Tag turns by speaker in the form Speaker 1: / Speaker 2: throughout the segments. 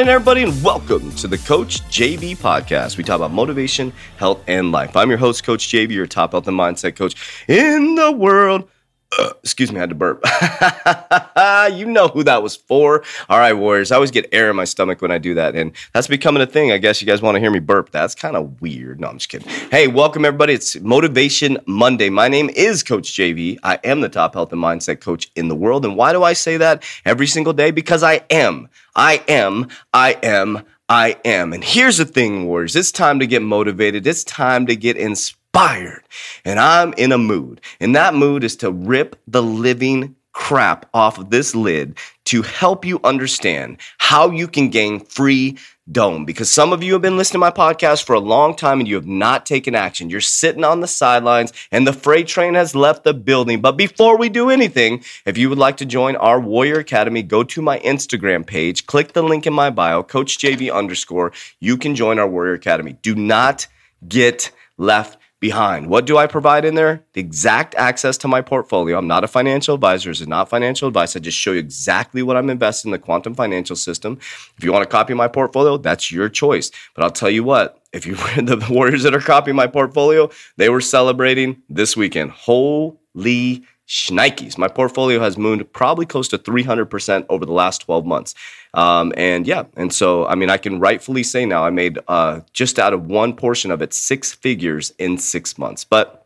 Speaker 1: morning, everybody, and welcome to the Coach JV podcast. We talk about motivation, health, and life. I'm your host, Coach JV, your top health and mindset coach in the world. Uh, excuse me, I had to burp. you know who that was for. All right, Warriors. I always get air in my stomach when I do that. And that's becoming a thing. I guess you guys want to hear me burp. That's kind of weird. No, I'm just kidding. Hey, welcome, everybody. It's Motivation Monday. My name is Coach JV. I am the top health and mindset coach in the world. And why do I say that every single day? Because I am. I am. I am. I am. And here's the thing, Warriors. It's time to get motivated. It's time to get inspired inspired and I'm in a mood. And that mood is to rip the living crap off of this lid to help you understand how you can gain free dome. Because some of you have been listening to my podcast for a long time and you have not taken action. You're sitting on the sidelines and the freight train has left the building. But before we do anything, if you would like to join our Warrior Academy, go to my Instagram page, click the link in my bio, Coach JV underscore. You can join our Warrior Academy. Do not get left behind. What do I provide in there? The exact access to my portfolio. I'm not a financial advisor. This is not financial advice. I just show you exactly what I'm investing in the quantum financial system. If you want to copy my portfolio, that's your choice. But I'll tell you what, if you were the Warriors that are copying my portfolio, they were celebrating this weekend. Holy Schnikes. My portfolio has moved probably close to 300% over the last 12 months. Um, and yeah, and so, I mean, I can rightfully say now I made uh, just out of one portion of it six figures in six months. But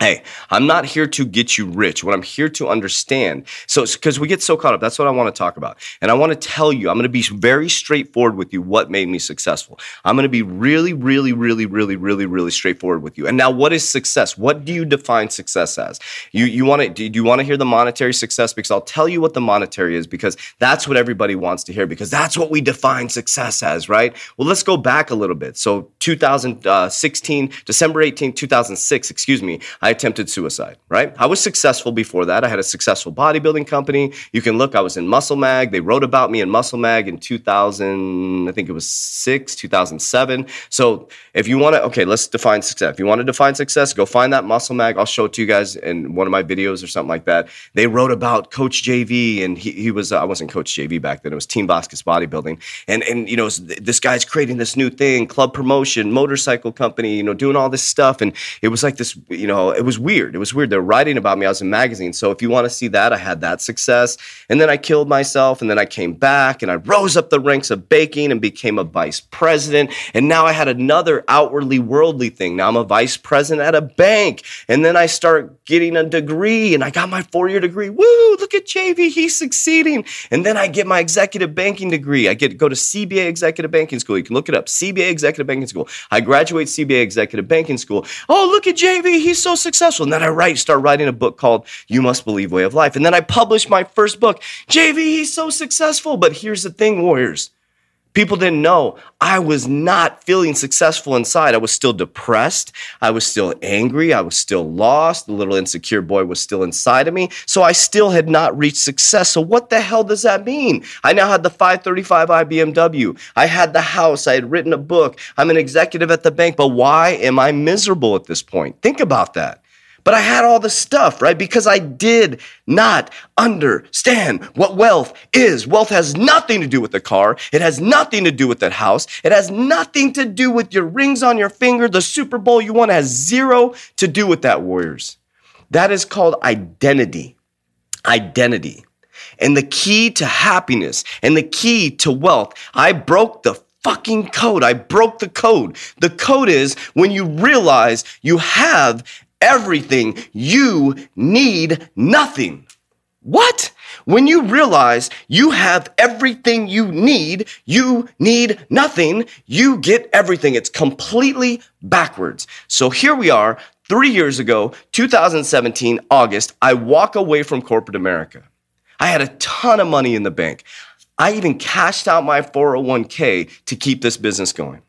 Speaker 1: Hey, I'm not here to get you rich. What I'm here to understand. So, because we get so caught up, that's what I want to talk about. And I want to tell you, I'm going to be very straightforward with you what made me successful. I'm going to be really, really, really, really, really, really straightforward with you. And now, what is success? What do you define success as? You, you want to, do you want to hear the monetary success? Because I'll tell you what the monetary is because that's what everybody wants to hear because that's what we define success as, right? Well, let's go back a little bit. So, 2016, uh, December 18, 2006, excuse me, I I attempted suicide, right? I was successful before that. I had a successful bodybuilding company. You can look, I was in Muscle Mag. They wrote about me in Muscle Mag in 2000, I think it was six, 2007. So if you want to, okay, let's define success. If you want to define success, go find that Muscle Mag. I'll show it to you guys in one of my videos or something like that. They wrote about Coach JV, and he, he was, uh, I wasn't Coach JV back then, it was Team Vasquez Bodybuilding. And, and you know, this guy's creating this new thing, club promotion, motorcycle company, you know, doing all this stuff. And it was like this, you know, it was weird. It was weird. They're writing about me. I was in magazines. So if you want to see that, I had that success. And then I killed myself. And then I came back and I rose up the ranks of baking and became a vice president. And now I had another outwardly worldly thing. Now I'm a vice president at a bank. And then I start getting a degree and I got my four year degree. Woo, look at JV. He's succeeding. And then I get my executive banking degree. I get go to CBA Executive Banking School. You can look it up. CBA Executive Banking School. I graduate CBA Executive Banking School. Oh, look at JV. He's so successful successful. And then I write, start writing a book called You Must Believe Way of Life. And then I publish my first book. JV, he's so successful. But here's the thing, warriors. People didn't know I was not feeling successful inside. I was still depressed. I was still angry. I was still lost. The little insecure boy was still inside of me. So I still had not reached success. So what the hell does that mean? I now had the 535i BMW. I had the house. I had written a book. I'm an executive at the bank. But why am I miserable at this point? Think about that. But I had all the stuff, right? Because I did not understand what wealth is. Wealth has nothing to do with the car. It has nothing to do with that house. It has nothing to do with your rings on your finger. The Super Bowl you won has zero to do with that, Warriors. That is called identity. Identity. And the key to happiness and the key to wealth, I broke the fucking code. I broke the code. The code is when you realize you have everything. You need nothing. What? When you realize you have everything you need, you need nothing, you get everything. It's completely backwards. So here we are, three years ago, 2017, August, I walk away from corporate America. I had a ton of money in the bank. I even cashed out my 401k to keep this business going.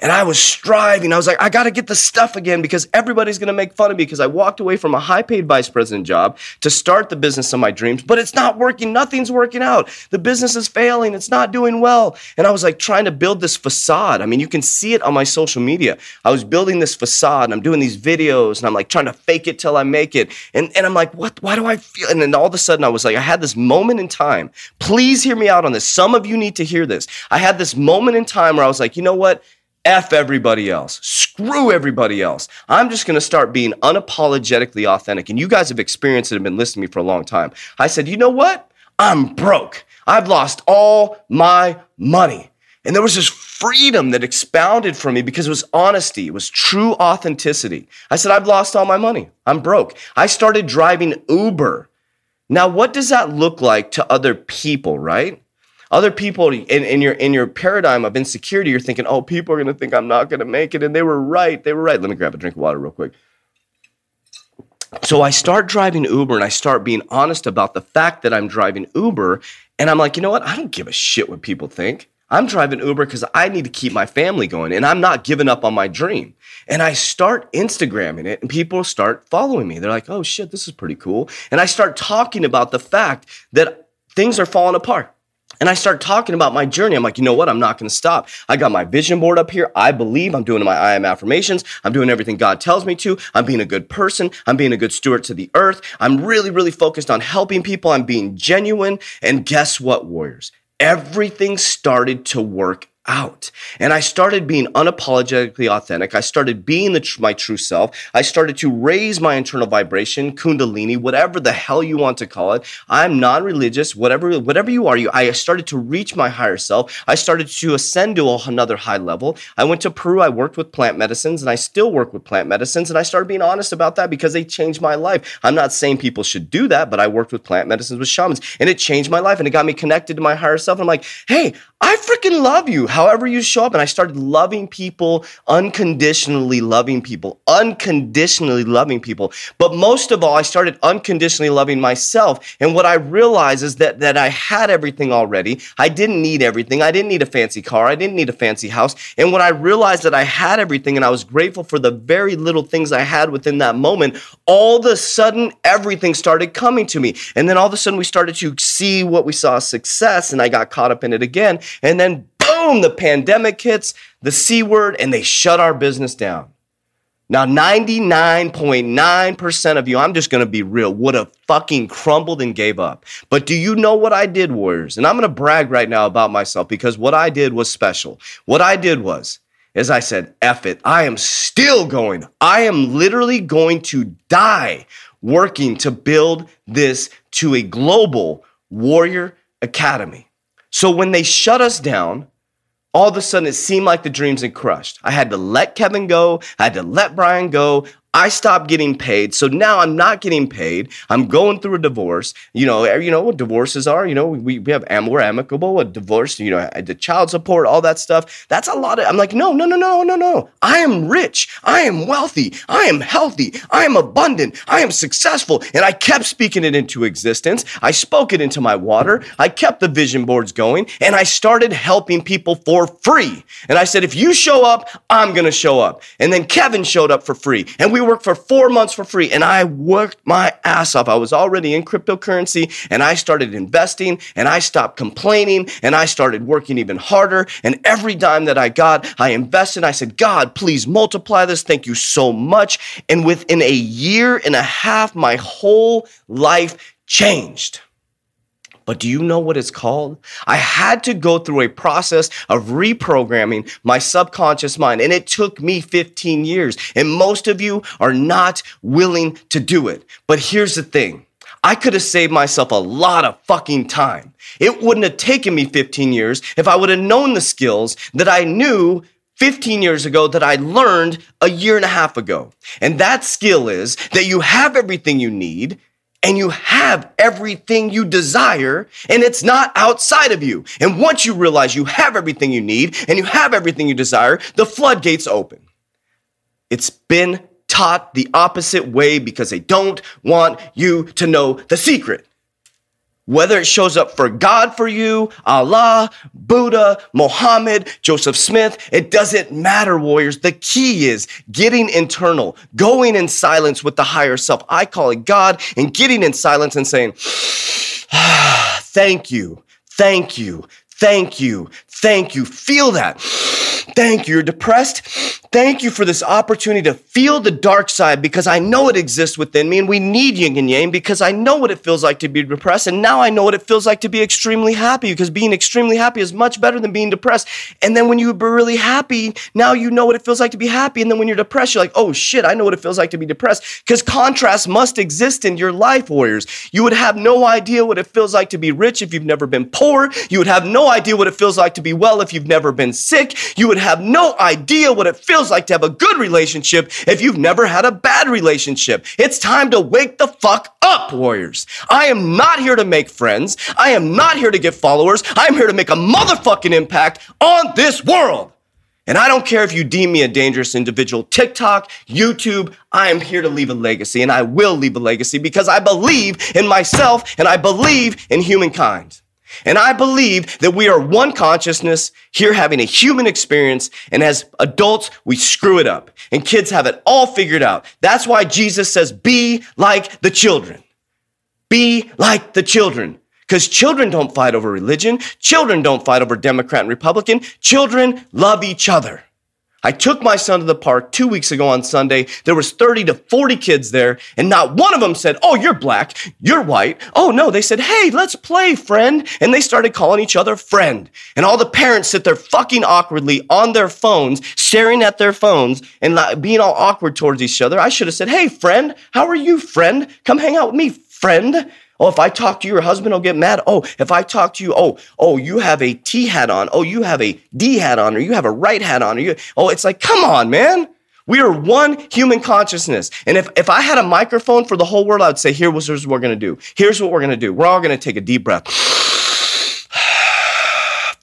Speaker 1: And I was striving. I was like, I got to get the stuff again because everybody's going to make fun of me because I walked away from a high paid vice president job to start the business of my dreams, but it's not working. Nothing's working out. The business is failing. It's not doing well. And I was like trying to build this facade. I mean, you can see it on my social media. I was building this facade and I'm doing these videos and I'm like trying to fake it till I make it. And, and I'm like, what? Why do I feel? And then all of a sudden I was like, I had this moment in time. Please hear me out on this. Some of you need to hear this. I had this moment in time where I was like, you know what? F everybody else. Screw everybody else. I'm just going to start being unapologetically authentic. And you guys have experienced it and been listening to me for a long time. I said, you know what? I'm broke. I've lost all my money. And there was this freedom that expounded from me because it was honesty, it was true authenticity. I said, I've lost all my money. I'm broke. I started driving Uber. Now, what does that look like to other people, right? Other people in, in your in your paradigm of insecurity, you're thinking, oh, people are gonna think I'm not gonna make it. And they were right. They were right. Let me grab a drink of water real quick. So I start driving Uber and I start being honest about the fact that I'm driving Uber. And I'm like, you know what? I don't give a shit what people think. I'm driving Uber because I need to keep my family going and I'm not giving up on my dream. And I start Instagramming it and people start following me. They're like, oh shit, this is pretty cool. And I start talking about the fact that things are falling apart. And I start talking about my journey. I'm like, you know what? I'm not going to stop. I got my vision board up here. I believe I'm doing my I am affirmations. I'm doing everything God tells me to. I'm being a good person. I'm being a good steward to the earth. I'm really, really focused on helping people. I'm being genuine. And guess what, warriors? Everything started to work out. And I started being unapologetically authentic. I started being the, my true self. I started to raise my internal vibration, kundalini, whatever the hell you want to call it. I'm non-religious, whatever whatever you are. You, I started to reach my higher self. I started to ascend to another high level. I went to Peru. I worked with plant medicines, and I still work with plant medicines. And I started being honest about that because they changed my life. I'm not saying people should do that, but I worked with plant medicines with shamans, and it changed my life, and it got me connected to my higher self. I'm like, hey, I freaking love you however you show up. And I started loving people, unconditionally loving people, unconditionally loving people. But most of all, I started unconditionally loving myself. And what I realized is that, that I had everything already. I didn't need everything. I didn't need a fancy car. I didn't need a fancy house. And when I realized that I had everything and I was grateful for the very little things I had within that moment, all of a sudden everything started coming to me. And then all of a sudden we started to see what we saw as success and I got caught up in it again. And then boom, the pandemic hits, the C word, and they shut our business down. Now, 99.9% of you, I'm just gonna be real, would have fucking crumbled and gave up. But do you know what I did, Warriors? And I'm gonna brag right now about myself because what I did was special. What I did was, as I said, F it, I am still going. I am literally going to die working to build this to a global warrior academy. So when they shut us down, all of a sudden it seemed like the dreams had crushed. I had to let Kevin go. I had to let Brian go. I stopped getting paid. So now I'm not getting paid. I'm going through a divorce. You know, you know what divorces are. You know, we, we have am we're amicable. A divorce. You know, the child support, all that stuff. That's a lot of. I'm like, no, no, no, no, no, no. I am rich. I am wealthy. I am healthy. I am abundant. I am successful. And I kept speaking it into existence. I spoke it into my water. I kept the vision boards going, and I started helping people for free. And I said, if you show up, I'm gonna show up. And then Kevin showed up for free, and we worked for four months for free and I worked my ass off. I was already in cryptocurrency and I started investing and I stopped complaining and I started working even harder. And every dime that I got, I invested. I said, God, please multiply this. Thank you so much. And within a year and a half, my whole life changed. But do you know what it's called? I had to go through a process of reprogramming my subconscious mind, and it took me 15 years. And most of you are not willing to do it. But here's the thing I could have saved myself a lot of fucking time. It wouldn't have taken me 15 years if I would have known the skills that I knew 15 years ago that I learned a year and a half ago. And that skill is that you have everything you need and you have everything you desire and it's not outside of you. And once you realize you have everything you need and you have everything you desire, the floodgates open. It's been taught the opposite way because they don't want you to know the secret. Whether it shows up for God for you, Allah, Buddha, Mohammed, Joseph Smith, it doesn't matter, warriors. The key is getting internal, going in silence with the higher self. I call it God, and getting in silence and saying, Thank you, thank you, thank you, thank you. Feel that. Thank you. You're depressed. Thank you for this opportunity to feel the dark side because I know it exists within me and we need yin and yang because I know what it feels like to be depressed. And now I know what it feels like to be extremely happy because being extremely happy is much better than being depressed. And then when you are really happy, now you know what it feels like to be happy. And then when you're depressed, you're like, oh shit, I know what it feels like to be depressed because contrast must exist in your life, warriors. You would have no idea what it feels like to be rich if you've never been poor. You would have no idea what it feels like to be well if you've never been sick. You would have no idea what it feels like to have a good relationship if you've never had a bad relationship. It's time to wake the fuck up, warriors. I am not here to make friends. I am not here to get followers. I'm here to make a motherfucking impact on this world. And I don't care if you deem me a dangerous individual, TikTok, YouTube, I am here to leave a legacy and I will leave a legacy because I believe in myself and I believe in humankind. And I believe that we are one consciousness here having a human experience. And as adults, we screw it up. And kids have it all figured out. That's why Jesus says, be like the children. Be like the children. Because children don't fight over religion. Children don't fight over Democrat and Republican. Children love each other. I took my son to the park two weeks ago on Sunday. There was 30 to 40 kids there, and not one of them said, Oh, you're black, you're white. Oh, no, they said, Hey, let's play, friend. And they started calling each other friend. And all the parents sit there fucking awkwardly on their phones, staring at their phones and being all awkward towards each other. I should have said, Hey, friend, how are you, friend? Come hang out with me, friend. Oh, if I talk to you, your husband will get mad. Oh, if I talk to you, oh, oh, you have a T hat on. Oh, you have a D hat on, or you have a right hat on. Or you, oh, it's like, come on, man. We are one human consciousness. And if, if I had a microphone for the whole world, I would say, Here, what we're gonna do. Here's what we're gonna do. We're all gonna take a deep breath.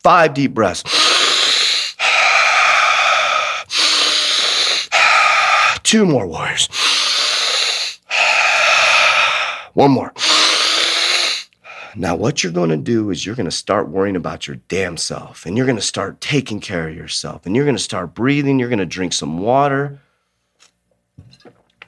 Speaker 1: Five deep breaths. Two more warriors. One more. Now, what you're going to do is you're going to start worrying about your damn self and you're going to start taking care of yourself and you're going to start breathing. You're going to drink some water.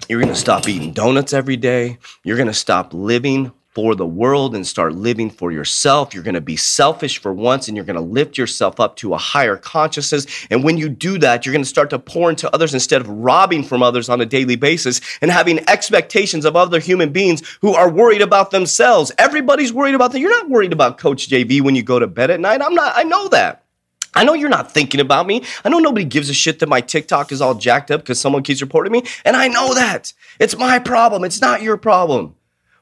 Speaker 1: You're going to stop eating donuts every day. You're going to stop living for the world and start living for yourself. You're going to be selfish for once and you're going to lift yourself up to a higher consciousness. And when you do that, you're going to start to pour into others instead of robbing from others on a daily basis and having expectations of other human beings who are worried about themselves. Everybody's worried about that. You're not worried about Coach JV when you go to bed at night. I'm not, I know that. I know you're not thinking about me. I know nobody gives a shit that my TikTok is all jacked up because someone keeps reporting me. And I know that. It's my problem. It's not your problem.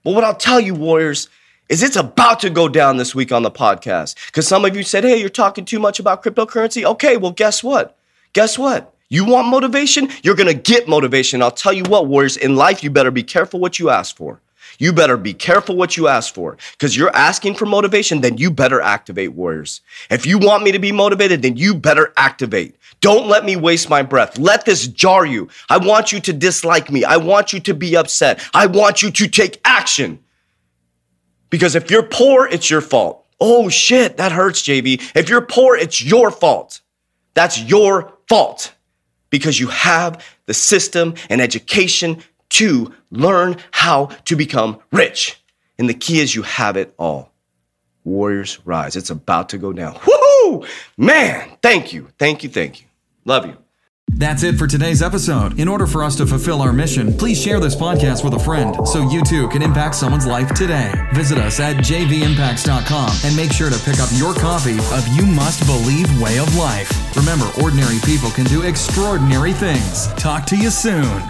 Speaker 1: But what I'll tell you, Warriors, is it's about to go down this week on the podcast. Because some of you said, hey, you're talking too much about cryptocurrency. Okay, well, guess what? Guess what? You want motivation? You're gonna get motivation. I'll tell you what, Warriors, in life, you better be careful what you ask for. You better be careful what you ask for because you're asking for motivation, then you better activate, Warriors. If you want me to be motivated, then you better activate. Don't let me waste my breath. Let this jar you. I want you to dislike me. I want you to be upset. I want you to take action. Because if you're poor, it's your fault. Oh shit, that hurts, JV. If you're poor, it's your fault. That's your fault because you have the system and education to learn how to become rich. And the key is you have it all. Warriors rise. It's about to go down. Woohoo! Man, thank you. Thank you. Thank you. Love you.
Speaker 2: That's it for today's episode. In order for us to fulfill our mission, please share this podcast with a friend so you too can impact someone's life today. Visit us at jvimpacts.com and make sure to pick up your copy of You Must Believe Way of Life. Remember, ordinary people can do extraordinary things. Talk to you soon.